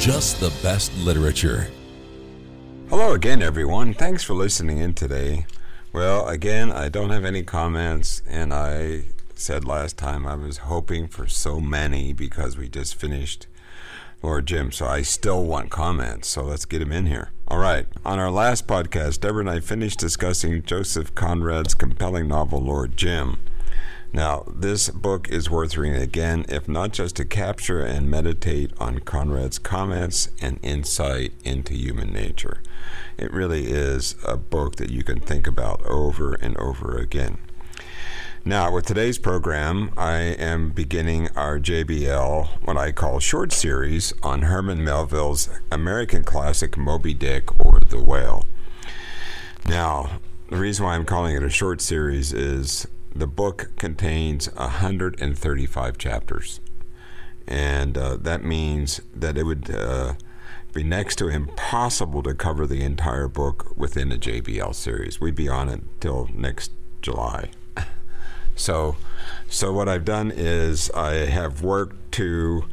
Just the Best Literature. Hello again, everyone. Thanks for listening in today. Well, again, I don't have any comments, and I said last time I was hoping for so many because we just finished Lord Jim, so I still want comments, so let's get them in here. All right. On our last podcast, Deborah and I finished discussing Joseph Conrad's compelling novel, Lord Jim. Now, this book is worth reading again, if not just to capture and meditate on Conrad's comments and insight into human nature. It really is a book that you can think about over and over again. Now, with today's program, I am beginning our JBL, what I call short series, on Herman Melville's American classic Moby Dick or The Whale. Now, the reason why I'm calling it a short series is the book contains 135 chapters. And uh, that means that it would uh, be next to impossible to cover the entire book within a JBL series. We'd be on it till next July. So, so what I've done is I have worked to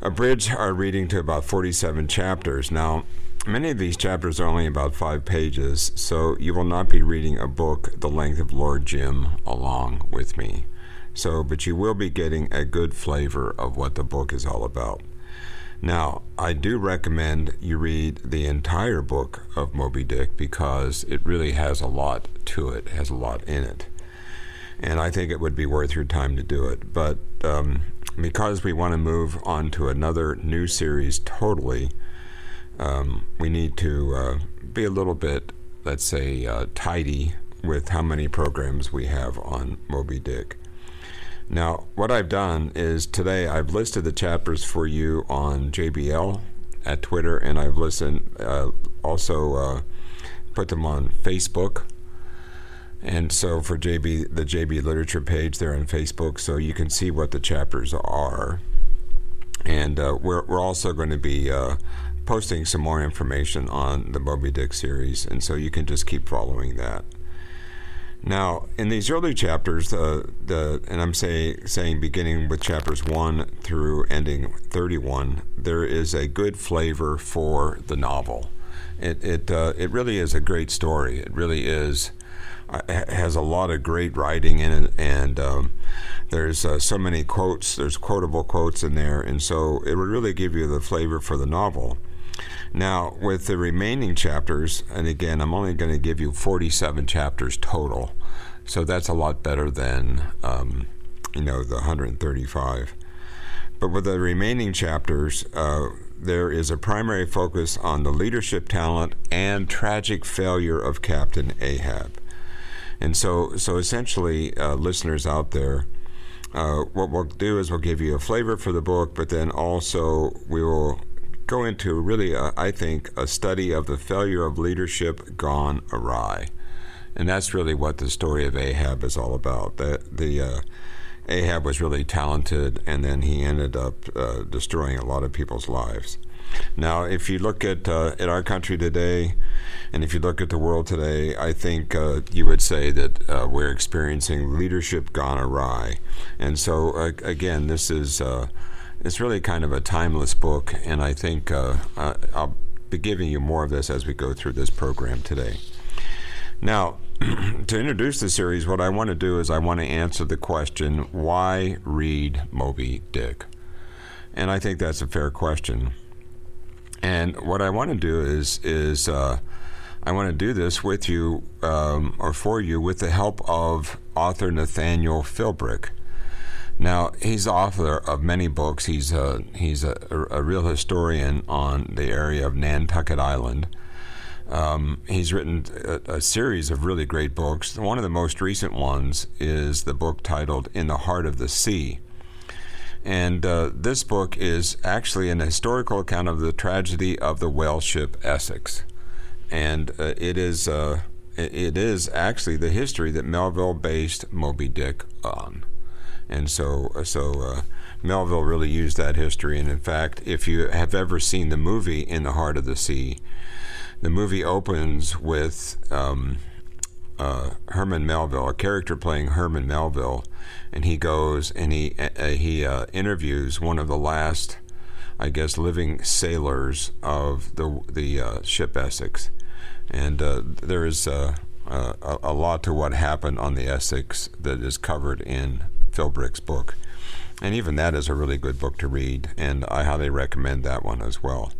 abridge our reading to about 47 chapters. Now, many of these chapters are only about five pages, so you will not be reading a book the length of Lord Jim along with me. So, but you will be getting a good flavor of what the book is all about. Now, I do recommend you read the entire book of Moby Dick because it really has a lot to it, has a lot in it and I think it would be worth your time to do it. But um, because we want to move on to another new series totally, um, we need to uh, be a little bit, let's say, uh, tidy with how many programs we have on Moby Dick. Now, what I've done is today I've listed the chapters for you on JBL at Twitter, and I've uh, also uh, put them on Facebook. And so for JB, the JB Literature page there on Facebook, so you can see what the chapters are. And uh, we're, we're also going to be uh, posting some more information on the Moby Dick series, and so you can just keep following that. Now, in these early chapters, uh, the and I'm say, saying beginning with chapters one through ending 31, there is a good flavor for the novel. It it uh, it really is a great story. It really is uh, has a lot of great writing in it, and um, there's uh, so many quotes. There's quotable quotes in there, and so it would really give you the flavor for the novel. Now, with the remaining chapters, and again, I'm only going to give you 47 chapters total, so that's a lot better than um, you know the 135. But with the remaining chapters, uh, there is a primary focus on the leadership talent and tragic failure of Captain Ahab. And so, so essentially, uh, listeners out there, uh, what we'll do is we'll give you a flavor for the book, but then also we will go into really, uh, I think, a study of the failure of leadership gone awry. And that's really what the story of Ahab is all about. That the uh, Ahab was really talented, and then he ended up uh, destroying a lot of people's lives. Now, if you look at uh, at our country today, and if you look at the world today, I think uh, you would say that uh, we're experiencing leadership gone awry. And so, again, this is uh, it's really kind of a timeless book, and I think uh, uh, I'll be giving you more of this as we go through this program today. Now, to introduce the series, what I want to do is I want to answer the question why read Moby Dick? And I think that's a fair question. And what I want to do is is uh, I want to do this with you um, or for you with the help of author Nathaniel Philbrick. Now he's the author of many books. He's a he's a, a real historian on the area of Nantucket Island. Um, he's written a, a series of really great books. One of the most recent ones is the book titled "In the Heart of the Sea." And uh, this book is actually an historical account of the tragedy of the whale ship Essex. And uh, it is uh, it is actually the history that Melville based Moby Dick on. And so, so uh, Melville really used that history. And in fact, if you have ever seen the movie In the Heart of the Sea, the movie opens with um, uh, Herman Melville, a character playing Herman Melville, and he goes and he uh, he uh, interviews one of the last, I guess, living sailors of the the uh, ship Essex, and uh, there is uh, a, a lot to what happened on the Essex that is covered in Philbrick's book. And even that is a really good book to read, and I highly recommend that one as well.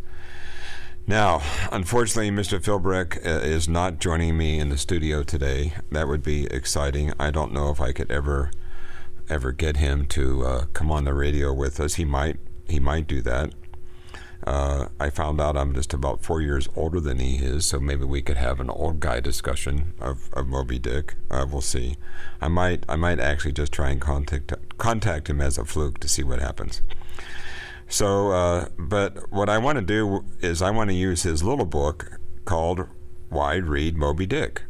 Now, unfortunately, Mr. Philbrick uh, is not joining me in the studio today. That would be exciting. I don't know if I could ever, ever get him to uh, come on the radio with us. He might, he might do that. Uh, I found out I'm just about four years older than he is, so maybe we could have an old guy discussion of, of Moby Dick. Uh, we'll see. I might I might actually just try and contact contact him as a fluke to see what happens. So, uh, but what I want to do is I want to use his little book called "Why Read Moby Dick,"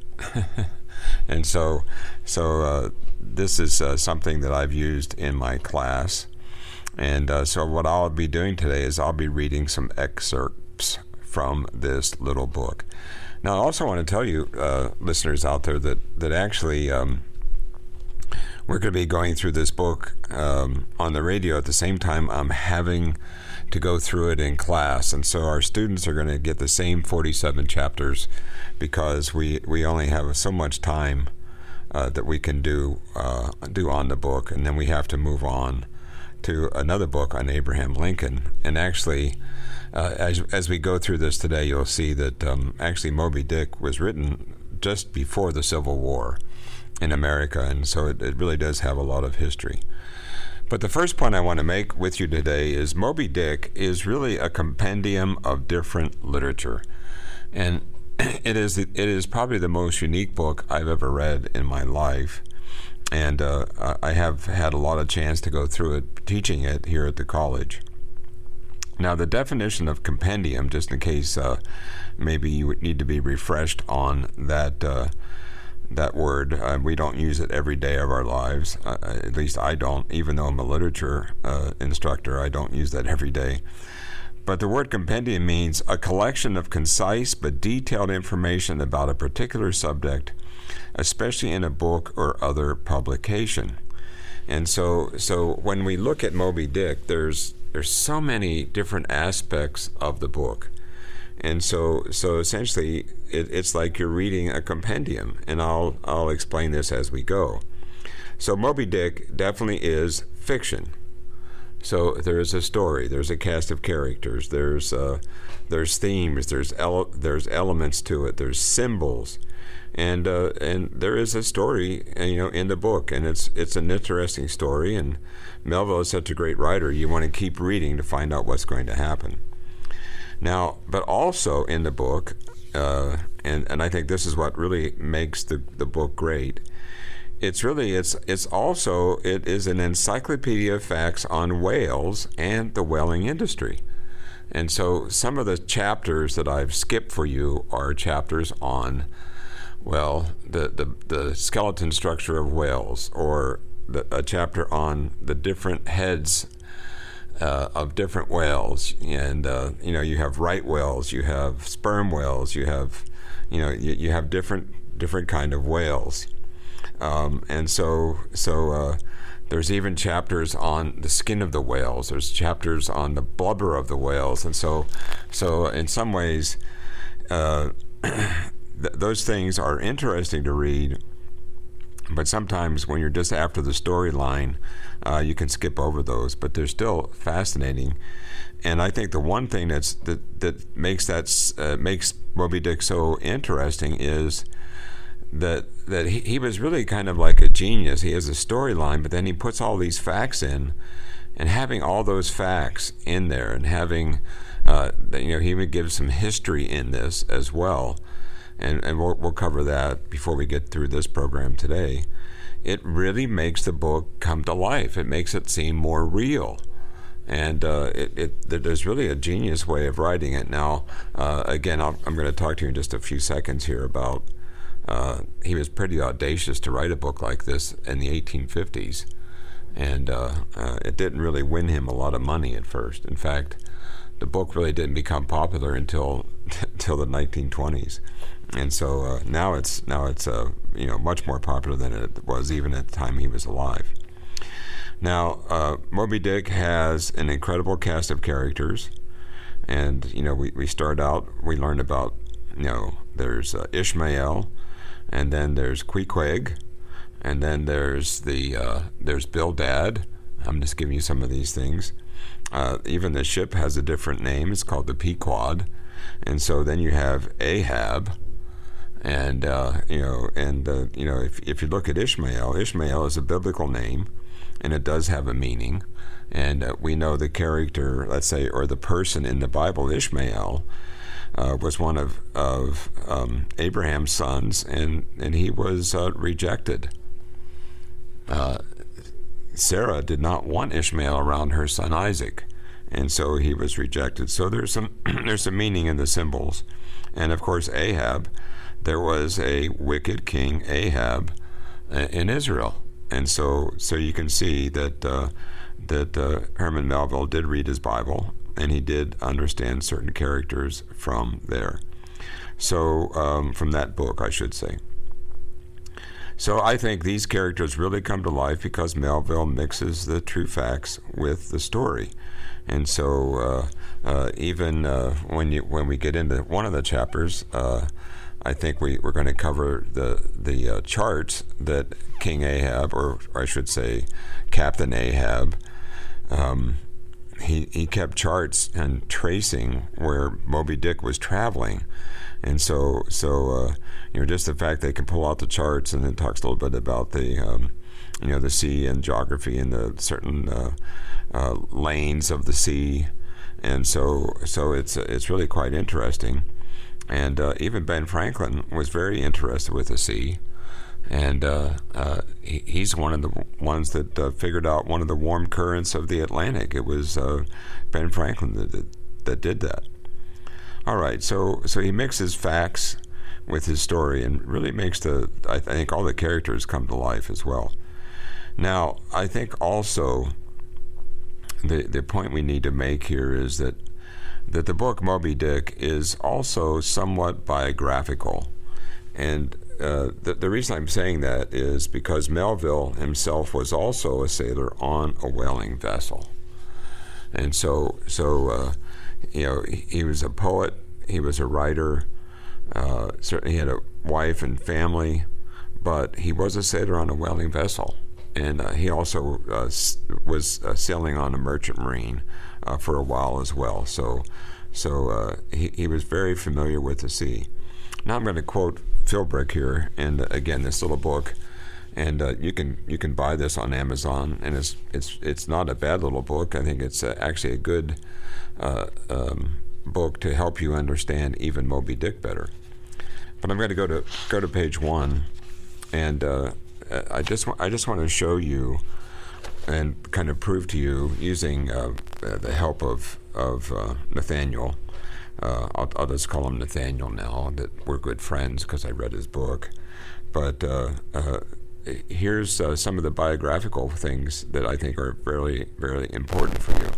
and so so uh, this is uh, something that I've used in my class. And uh, so, what I'll be doing today is I'll be reading some excerpts from this little book. Now, I also want to tell you, uh, listeners out there, that that actually um, we're going to be going through this book um, on the radio at the same time I'm having to go through it in class, and so our students are going to get the same 47 chapters because we we only have so much time uh, that we can do uh, do on the book, and then we have to move on to another book on Abraham Lincoln. And actually, uh, as, as we go through this today, you'll see that um, actually Moby Dick was written just before the Civil War in America, and so it, it really does have a lot of history. But the first point I want to make with you today is Moby Dick is really a compendium of different literature. And it is it is probably the most unique book I've ever read in my life and uh, I have had a lot of chance to go through it, teaching it here at the college. Now, the definition of compendium, just in case uh, maybe you would need to be refreshed on that uh, that word, uh, we don't use it every day of our lives. Uh, uh, at least I don't, even though I'm a literature instructor, I don't use that every day. But the word compendium means a collection of concise but detailed information about a particular subject especially in a book or other publication. And so, so when we look at Moby Dick, there's there's so many different aspects of the book, and so so essentially, it, it's like you're reading a compendium. And I'll I'll explain this as we go. So Moby Dick definitely is fiction. So there's a story, there's a cast of characters, there's uh, there's themes, there's ele- there's elements to it, there's symbols, and uh, and there is a story, uh, you know, in the book, and it's it's an interesting story. And Melville is such a great writer; you want to keep reading to find out what's going to happen. Now, but also in the book, uh, and and I think this is what really makes the the book great. It's really it's it's also it is an encyclopedia of facts on whales and the whaling industry. And so some of the chapters that I've skipped for you are chapters on well, the, the, the skeleton structure of whales, or the, a chapter on the different heads uh, of different whales. And, uh, you know, you have right whales, you have sperm whales, you have, you know, you, you have different, different kind of whales. Um, and so, so uh, there's even chapters on the skin of the whales. There's chapters on the blubber of the whales. And so, so in some ways, uh, th- those things are interesting to read. But sometimes when you're just after the storyline, uh, you can skip over those. But they're still fascinating. And I think the one thing that's that that makes that uh, makes Moby Dick so interesting is that that he, he was really kind of like a genius. He has a storyline, but then he puts all these facts in, and having all those facts in there, and having uh, you know he even gives some history in this as well and, and we'll, we'll cover that before we get through this program today, it really makes the book come to life. It makes it seem more real. And uh, it, it, there's really a genius way of writing it. Now, uh, again, i am going to talk to you in just a few seconds here about. Uh, he was pretty audacious to write a book like this in the 1850s, and uh, uh, it didn't really win him a lot of money at first. In fact, the book really didn't become popular until until the 1920s, and so uh, now it's now it's uh, you know much more popular than it was even at the time he was alive. Now, Moby Dick has an incredible cast of characters, and you know we, we start out we learn about you know there's Ishmael, and then there's Queequeg, and then there's the uh, there's Bildad. I'm just giving you some of these things. Uh, even the ship has a different name. It's called the Pequod. And so then you have Ahab, and uh, you know, and uh, you know, if if you look at Ishmael, Ishmael is a biblical name, and it does have a meaning. And uh, we know the character, let's say, or the person in the Bible, Ishmael, uh, was one of of um, Abraham's sons, and and he was uh, rejected. Sarah did not want Ishmael around her son Isaac, and so he was rejected. So there's some there's some meaning in the symbols, and of course Ahab, there was a wicked king Ahab uh, in Israel, and so so you can see that uh, that uh, Herman Melville did read his Bible and he did understand certain characters from there. So um, from that book, I should say. So I think these characters really come to life because Melville mixes the true facts with the story. And so uh, uh, even uh, when you when we get into one of the chapters, uh, I think we, we're going to cover the the uh, charts that King Ahab, or, or, I should say, Captain Ahab, um, he, he kept charts and tracing where Moby Dick was traveling. And so, so uh, you know, just the fact they can pull out the charts and it talks a little bit about the, um, you know, the sea and geography and the certain uh, uh, lanes of the sea, and so so it's it's really quite interesting. And uh, even Ben Franklin was very interested with the sea, and uh, uh, he, he's one of the ones that figured out one of the warm currents of the Atlantic. It was Ben Franklin that, that that did that. All right, so so he mixes facts with his story and really makes the I think all the characters come to life as well. Now, I think also the the point we need to make here is that that the book Moby Dick is also somewhat biographical, and uh, the, the reason I'm saying that is because Melville himself was also a sailor on a whaling vessel, and so so uh, you know, he was a poet, he was a writer, uh, certainly he had a wife and family, but he was a sailor on a whaling vessel. And uh, he also uh, was uh, sailing on a merchant marine for a while as well. So, so he, he was very familiar with the sea. Now I'm going to quote Philbrick here, and again, this little book and uh, you can you can buy this on Amazon, and it's it's it's not a bad little book. I think it's uh, actually a good uh, um, book to help you understand even Moby Dick better. But I'm going to go to go to page one, and uh, I just I just want to show you and kind of prove to you using uh, the help of of uh, I'll, I'll, just call him Nathaniel now. That we're good friends because I read his book. But here's uh, some of the biographical things that I think are very, very important for you.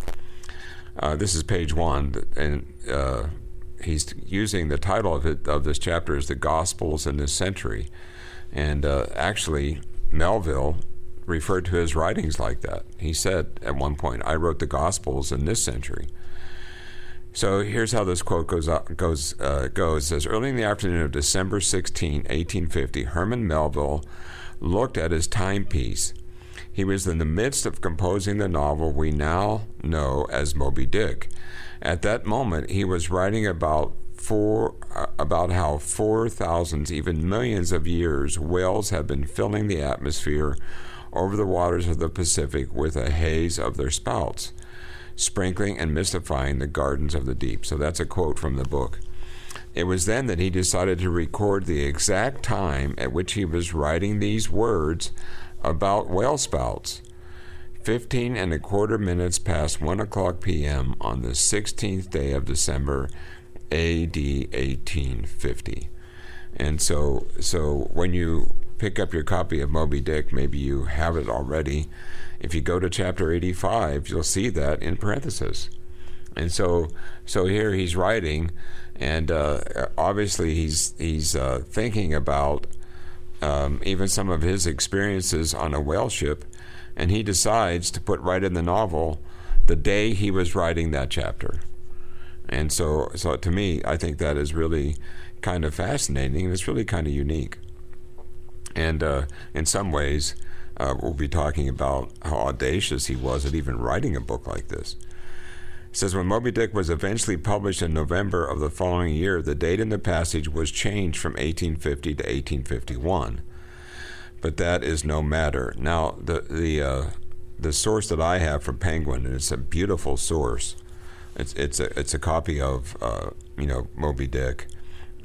Uh, this is page one, and uh, he's using the title of it of this chapter is the Gospels in this century, and uh, actually Melville referred to his writings like that. He said at one point, "I wrote the Gospels in this century." So here's how this quote goes goes uh, goes. It says early in the afternoon of December 16, 1850, Herman Melville looked at his timepiece. He was in the midst of composing the novel we now know as Moby Dick. At that moment, he was writing about four, uh, about how four thousands, even millions of years, whales have been filling the atmosphere over the waters of the Pacific with a haze of their spouts, sprinkling and mystifying the gardens of the deep. So that's a quote from the book. It was then that he decided to record the exact time at which he was writing these words about whale spouts. 15 and a quarter minutes past 1 o'clock p.m. on the 16th day of December, AD 1850. And so, so when you pick up your copy of Moby Dick, maybe you have it already. If you go to chapter 85, you'll see that in parentheses. And so, so here he's writing, and uh, obviously he's he's uh, thinking about um, even some of his experiences on a whale ship and he decides to put right in the novel the day he was writing that chapter. And so, so to me, I think that is really kind of fascinating, and it's really kind of unique. And uh, in some ways, uh, we'll be talking about how audacious he was at even writing a book like this. It says when Moby Dick was eventually published in November of the following year, the date in the passage was changed from 1850 to 1851 but that is no matter. Now, the the uh, the source that I have from Penguin, and it's a beautiful source. It's it's a it's a copy of uh, you know Moby Dick.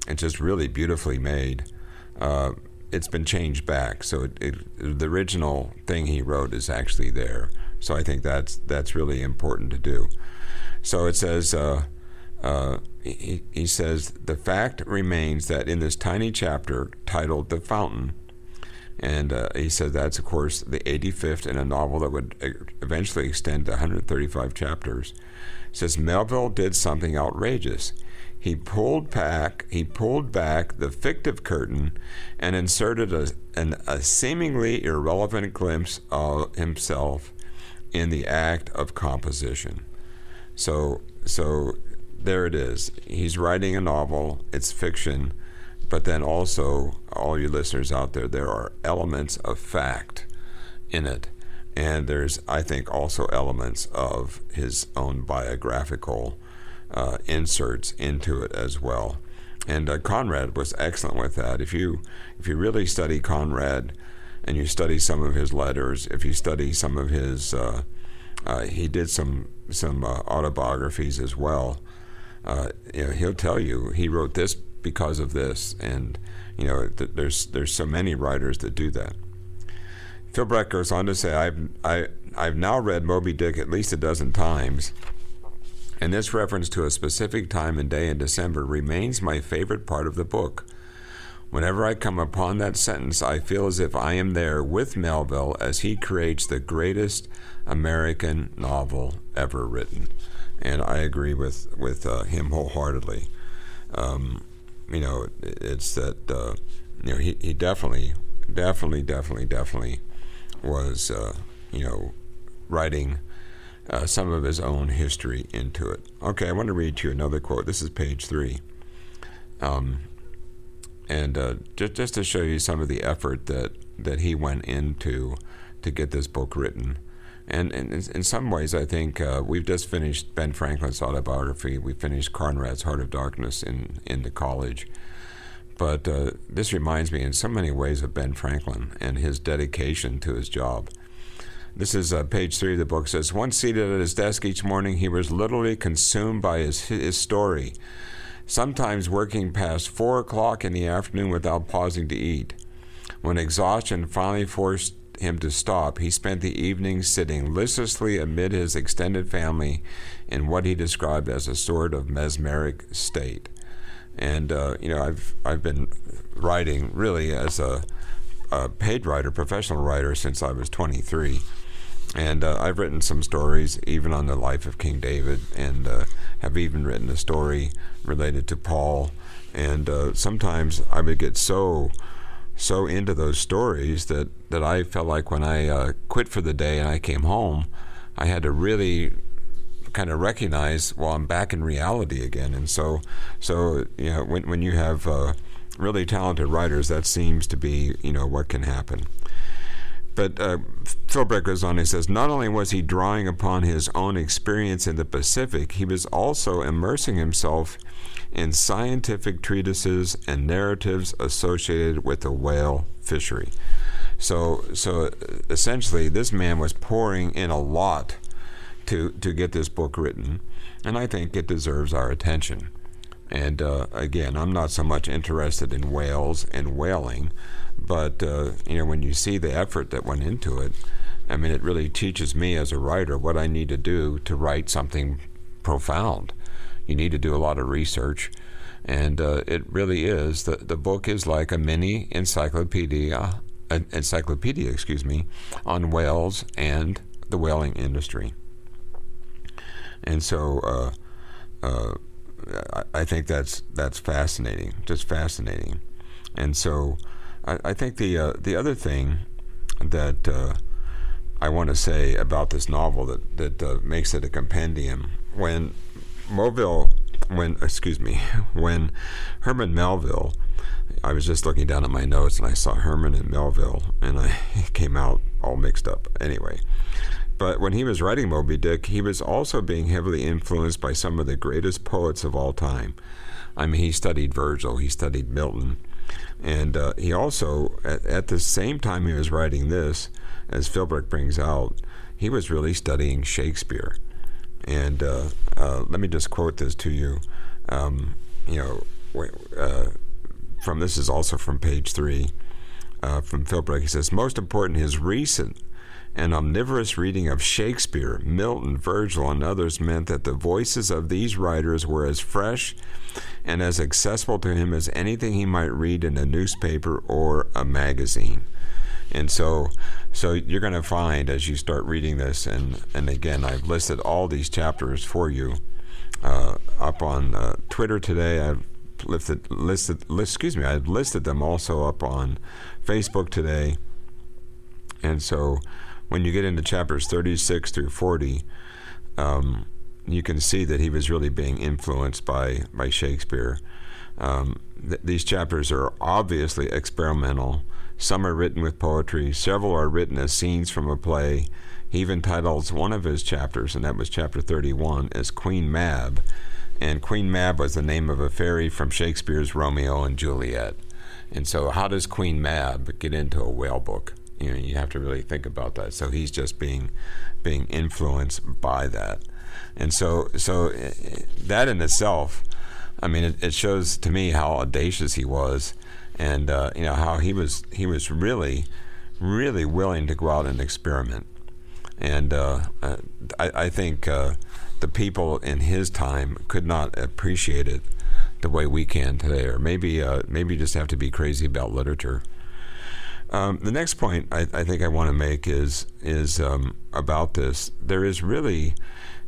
It's just really beautifully made. Uh, it's been changed back, so it, it, the original thing he wrote is actually there. So I think that's that's really important to do. So it says. Uh, uh, he, he says the fact remains that in this tiny chapter titled "The Fountain," And uh, he said that's, of course, the 85th in a novel that would eventually extend to 135 chapters. Says Melville did something outrageous. He pulled back, he pulled back the fictive curtain and inserted a, an, a seemingly irrelevant glimpse of himself in the act of composition. So, so there it is. He's writing a novel. It's fiction but then also, all you listeners out there, there are elements of fact in it. And there's, I think, also elements of his own biographical uh, inserts into it as well. And uh, Conrad was excellent with that. If you if you really study Conrad, and you study some of his letters, if you study some of his, uh, uh he did some some uh, autobiographies as well. Uh, you know, he'll tell you he wrote this because of this, and you know, th- there's there's so many writers that do that. Phil Philbrick goes on to say, I've, I, I've now read Moby Dick at least a dozen times, and this reference to a specific time and day in December remains my favorite part of the book. Whenever I come upon that sentence, I feel as if I am there with Melville as he creates the greatest American novel ever written. And I agree with, with uh, him wholeheartedly. Um, you know, it's that uh, you know he, he definitely, definitely, definitely, definitely was uh, you know writing uh, some of his own history into it. Okay, I want to read to you another quote. This is page three, um, and uh, just just to show you some of the effort that that he went into to get this book written. And, and in some ways, I think uh, we've just finished Ben Franklin's autobiography. We finished Conrad's Heart of Darkness in, in the college. But uh, this reminds me in so many ways of Ben Franklin and his dedication to his job. This is uh, page three of the book. Says once seated at his desk each morning, he was literally consumed by his his story. Sometimes working past four o'clock in the afternoon without pausing to eat. When exhaustion finally forced him to stop, he spent the evening sitting listlessly amid his extended family in what he described as a sort of mesmeric state. And uh, you know, I've I've been writing really as a, a, paid writer, professional writer since I was 23, and uh, I've written some stories even on the life of King David, and uh, have even written a story related to Paul. And uh, sometimes I would get so so into those stories that, that I felt like when I uh, quit for the day and I came home, I had to really kind of recognize, well, I'm back in reality again. And so, so you know, when when you have uh, really talented writers, that seems to be you know what can happen. But uh, Philbrick goes on. He says, not only was he drawing upon his own experience in the Pacific, he was also immersing himself in scientific treatises and narratives associated with the whale fishery. So, so essentially, this man was pouring in a lot to, to get this book written, and I think it deserves our attention. And uh, again, I'm not so much interested in whales and whaling, but uh, you know, when you see the effort that went into it, I mean, it really teaches me as a writer what I need to do to write something profound. You need to do a lot of research, and uh, it really is. the The book is like a mini encyclopedia, uh, encyclopedia, excuse me, on whales and the whaling industry. And so, uh, uh, I, I think that's that's fascinating, just fascinating. And so, I, I think the uh, the other thing that uh, I want to say about this novel that that uh, makes it a compendium when Melville, when excuse me, when Herman Melville, I was just looking down at my notes and I saw Herman and Melville, and I came out all mixed up. Anyway, but when he was writing Moby Dick, he was also being heavily influenced by some of the greatest poets of all time. I mean, he studied Virgil, he studied Milton, and uh, he also, at, at, the same time he was writing this, as Philbrick brings out, he was really studying Shakespeare. And uh, uh, let me just quote this to you. Um, you know, uh, from this is also from page three uh, from Philbrick. He says, most important, his recent and omnivorous reading of Shakespeare, Milton, Virgil, and others meant that the voices of these writers were as fresh and as accessible to him as anything he might read in a newspaper or a magazine. And so, so you're going to find as you start reading this, and, and again, I've listed all these chapters for you uh, up on uh, Twitter today. I've listed, listed, excuse me, I've listed them also up on Facebook today. And so, when you get into chapters 36 through 40, um, you can see that he was really being influenced by, by Shakespeare. Um, th- these chapters are obviously experimental. Some are written with poetry, several are written as scenes from a play. He even titles one of his chapters, and that was chapter 31, as Queen Mab. And Queen Mab was the name of a fairy from Shakespeare's Romeo and Juliet. And so, how does Queen Mab get into a whale book? You know, you have to really think about that. So he's just being being influenced by that, and so so eh, eh, that in itself, I mean, it, it shows to me how audacious he was, and uh, you know how he was he was really really willing to go out and experiment, and uh, uh, I, I, think uh, the people in his time could not appreciate it the way we can today, or maybe uh, maybe just have to be crazy about literature. Um, the next point I, I, think I want to make is is um, about this. There is really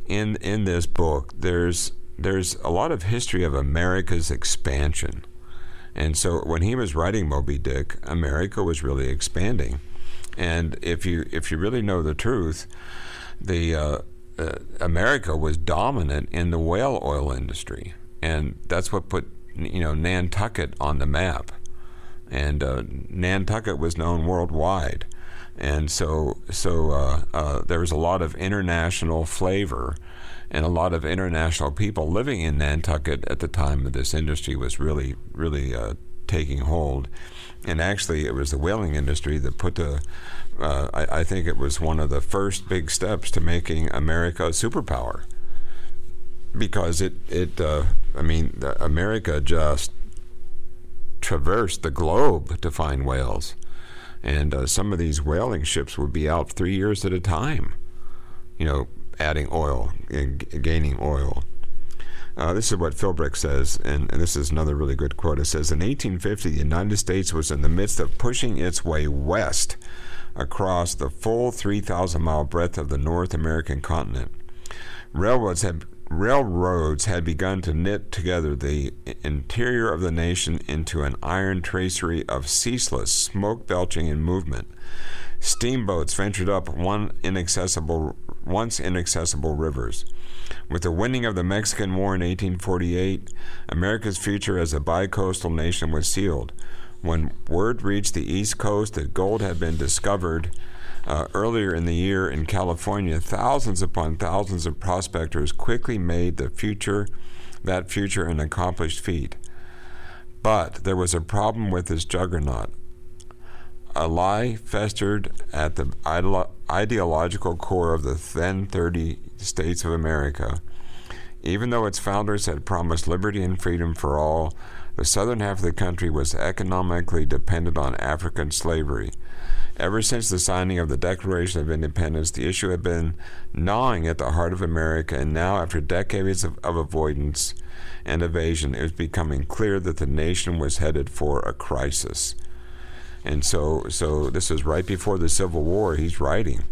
in in this book there's there's a lot of history of America's expansion, and so when he was writing Moby Dick, America was really expanding, and if you if you really know the truth, the uh, uh, America was dominant in the whale oil industry, and that's what put you know Nantucket on the map and uh, Nantucket was known worldwide, and so so uh, uh, there was a lot of international flavor, and a lot of international people living in Nantucket at the time that this industry was really really uh, taking hold, and actually it was the whaling industry that put the uh, I, I think it was one of the first big steps to making America a superpower. Because it it uh, I mean America just traverse the globe to find whales. And uh, some of these whaling ships would be out three years at a time, you know, adding oil and gaining oil. Uh, this is what Philbrick says, and, and, this is another really good quote. It says In 1850, the United States was in the midst of pushing its way west across the full 3,000 mile breadth of the North American continent. Railroads had railroads had begun to knit together the interior of the nation into an iron tracery of ceaseless smoke belching and movement. Steamboats ventured up one inaccessible, once inaccessible rivers. With the winning of the Mexican War in 1848, America's future as a bicoastal nation was sealed. When word reached the East Coast that gold had been discovered, uh, earlier in the year in California, thousands upon thousands of prospectors quickly made the future, that future, an accomplished feat. But there was a problem with this juggernaut. A lie festered at the ideological core of the then 30 states of America. Even though its founders had promised liberty and freedom for all, the southern half of the country was economically dependent on African slavery. Ever since the signing of the Declaration of Independence, the issue had been gnawing at the heart of America, and now, after decades of, of avoidance and evasion, it was becoming clear that the nation was headed for a crisis. And so, so this is right before the Civil War. He's writing.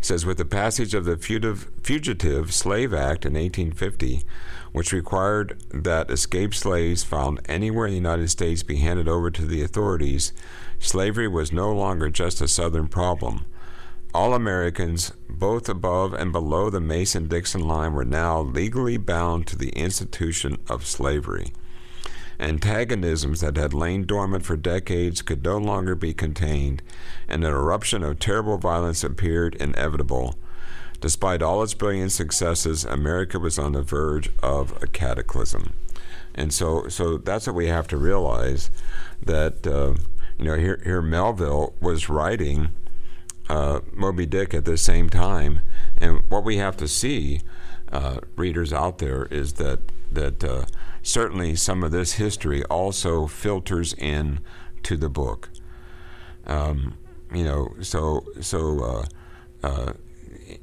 Says, with the passage of the Fugitive, Fugitive Slave Act in 1850, which required that escaped slaves found anywhere in the United States be handed over to the authorities, slavery was no longer just a Southern problem. All Americans, both above and below the Mason Dixon line, were now legally bound to the institution of slavery. Antagonisms that had lain dormant for decades could no longer be contained, and an eruption of terrible violence appeared inevitable. Despite all its brilliant successes, America was on the verge of a cataclysm. And so, so that's what we have to realize that, uh, you know, here, here Melville was writing uh, Moby Dick at the same time. And what we have to see, uh, readers out there, is that, that uh, certainly some of this history also filters in to the book. Um, you know, so so uh, uh,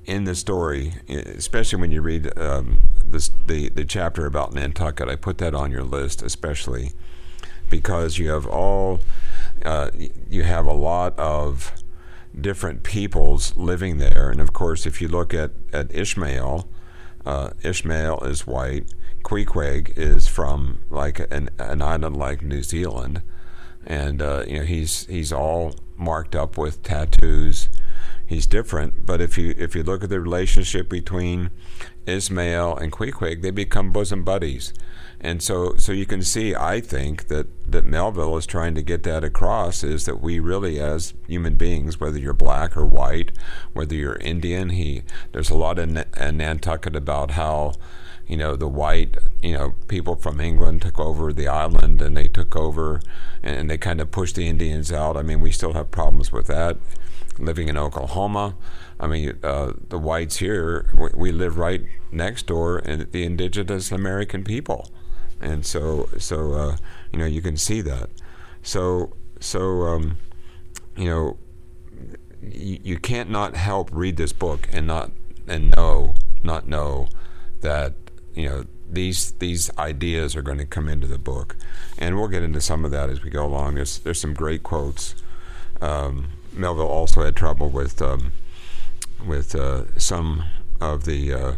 in the story, especially when you read um, this, the the chapter about Nantucket, I put that on your list, especially because you have all uh, you have a lot of different peoples living there, and of course, if you look at at Ishmael, uh, Ishmael is white. Queequeg is from like an, an island like New Zealand, and uh, you know he's he's all marked up with tattoos. He's different, but if you if you look at the relationship between Ishmael and Queequeg, they become bosom buddies, and so so you can see. I think that that Melville is trying to get that across is that we really, as human beings, whether you're black or white, whether you're Indian, he there's a lot in, in Nantucket about how you know, the white, you know, people from England took over the island and they took over and they kind of pushed the Indians out. I mean, we still have problems with that. Living in Oklahoma, I mean, uh, the whites here, we, we, live right next door, and the indigenous American people, and so, so uh, you know, you can see that. So, so, um, you know, you, you can't not help read this book and not and know, not know that you know these these ideas are going to come into the book, and we'll get into some of that as we go along. There's there's some great quotes. Um, Melville also had trouble with um, with uh, some of the uh,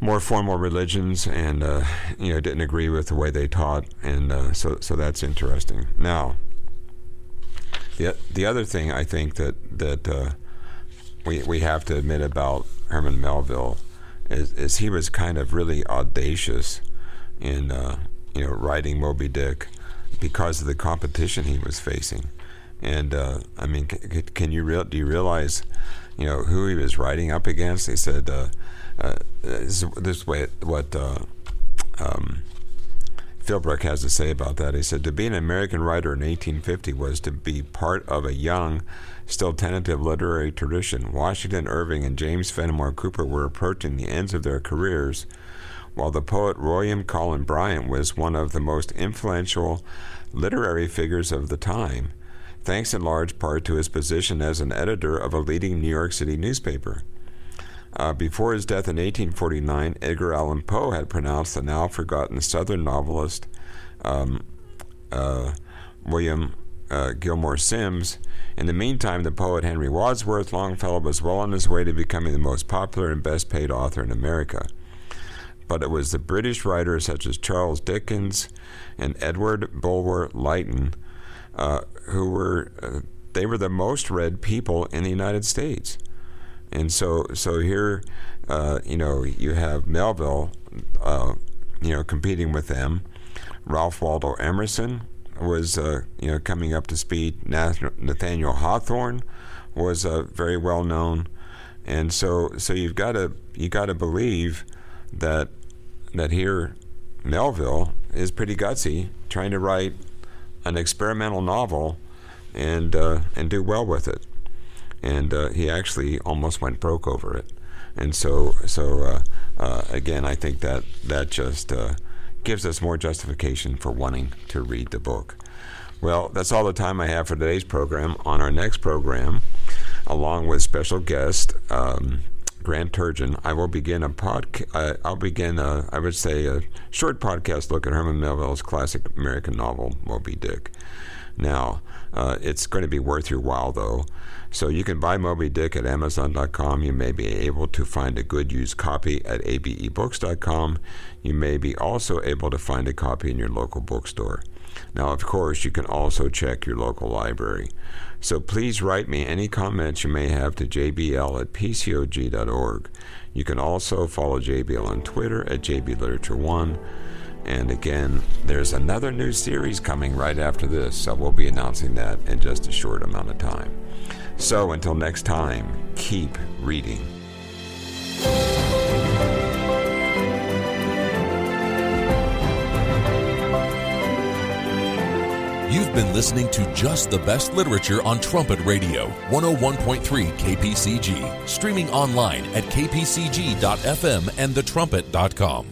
more formal religions, and uh, you know didn't agree with the way they taught, and uh, so so that's interesting. Now, the the other thing I think that that uh, we we have to admit about Herman Melville is, is he was kind of really audacious in uh, you know writing Moby Dick because of the competition he was facing. And uh, I mean, c- can you real do you realize you know who he was writing up against? They said uh, uh, this, this way what uh, um, Philbrick has to say about that. He said to be an American writer in 1850 was to be part of a young still tentative literary tradition. Washington Irving and James Fenimore Cooper were approaching the ends of their careers, while the poet William Cullen Bryant was one of the most influential literary figures of the time, thanks in large part to his position as an editor of a leading New York City newspaper. Uh, before his death in 1849, Edgar Allan Poe had pronounced the now forgotten Southern novelist um, uh, William uh, Gilmore Simms in the meantime, the poet Henry Wadsworth Longfellow was well on his way to becoming the most popular and best paid author in America. But it was the British writers such as Charles Dickens and Edward Bulwer Lytton uh, who were uh, they were the most read people in the United States. And so, so here, uh, you know, you have Melville, uh, you know, competing with them. Ralph Waldo Emerson, was uh, you know coming up to speed. Nathaniel Hawthorne was uh, very well known, and so so you've got to you got to believe that that here Melville is pretty gutsy, trying to write an experimental novel and uh, and do well with it. And uh, he actually almost went broke over it. and so so uh, uh, again, I think that that just uh, gives us more justification for wanting to read the book. Well, that's all the time I have for today's program. On our next program, along with special guest um, Grant Turgeon, I will begin a pod. Uh, I'll begin, a, I would say, a short podcast look at Herman Melville's classic American novel Moby Dick. Now, uh, it's going to be worth your while, though. So you can buy Moby Dick at Amazon.com. You may be able to find a good used copy at ABEBooks.com. You may be also able to find a copy in your local bookstore. Now, of course, you can also check your local library. So please write me any comments you may have to jbl at pcog.org. You can also follow JBL on Twitter at jbliterature1. And again, there's another new series coming right after this, so we'll be announcing that in just a short amount of time. So until next time, keep reading. You've been listening to Just the Best Literature on Trumpet Radio, 101.3 KPCG, streaming online at kpcg.fm and thetrumpet.com.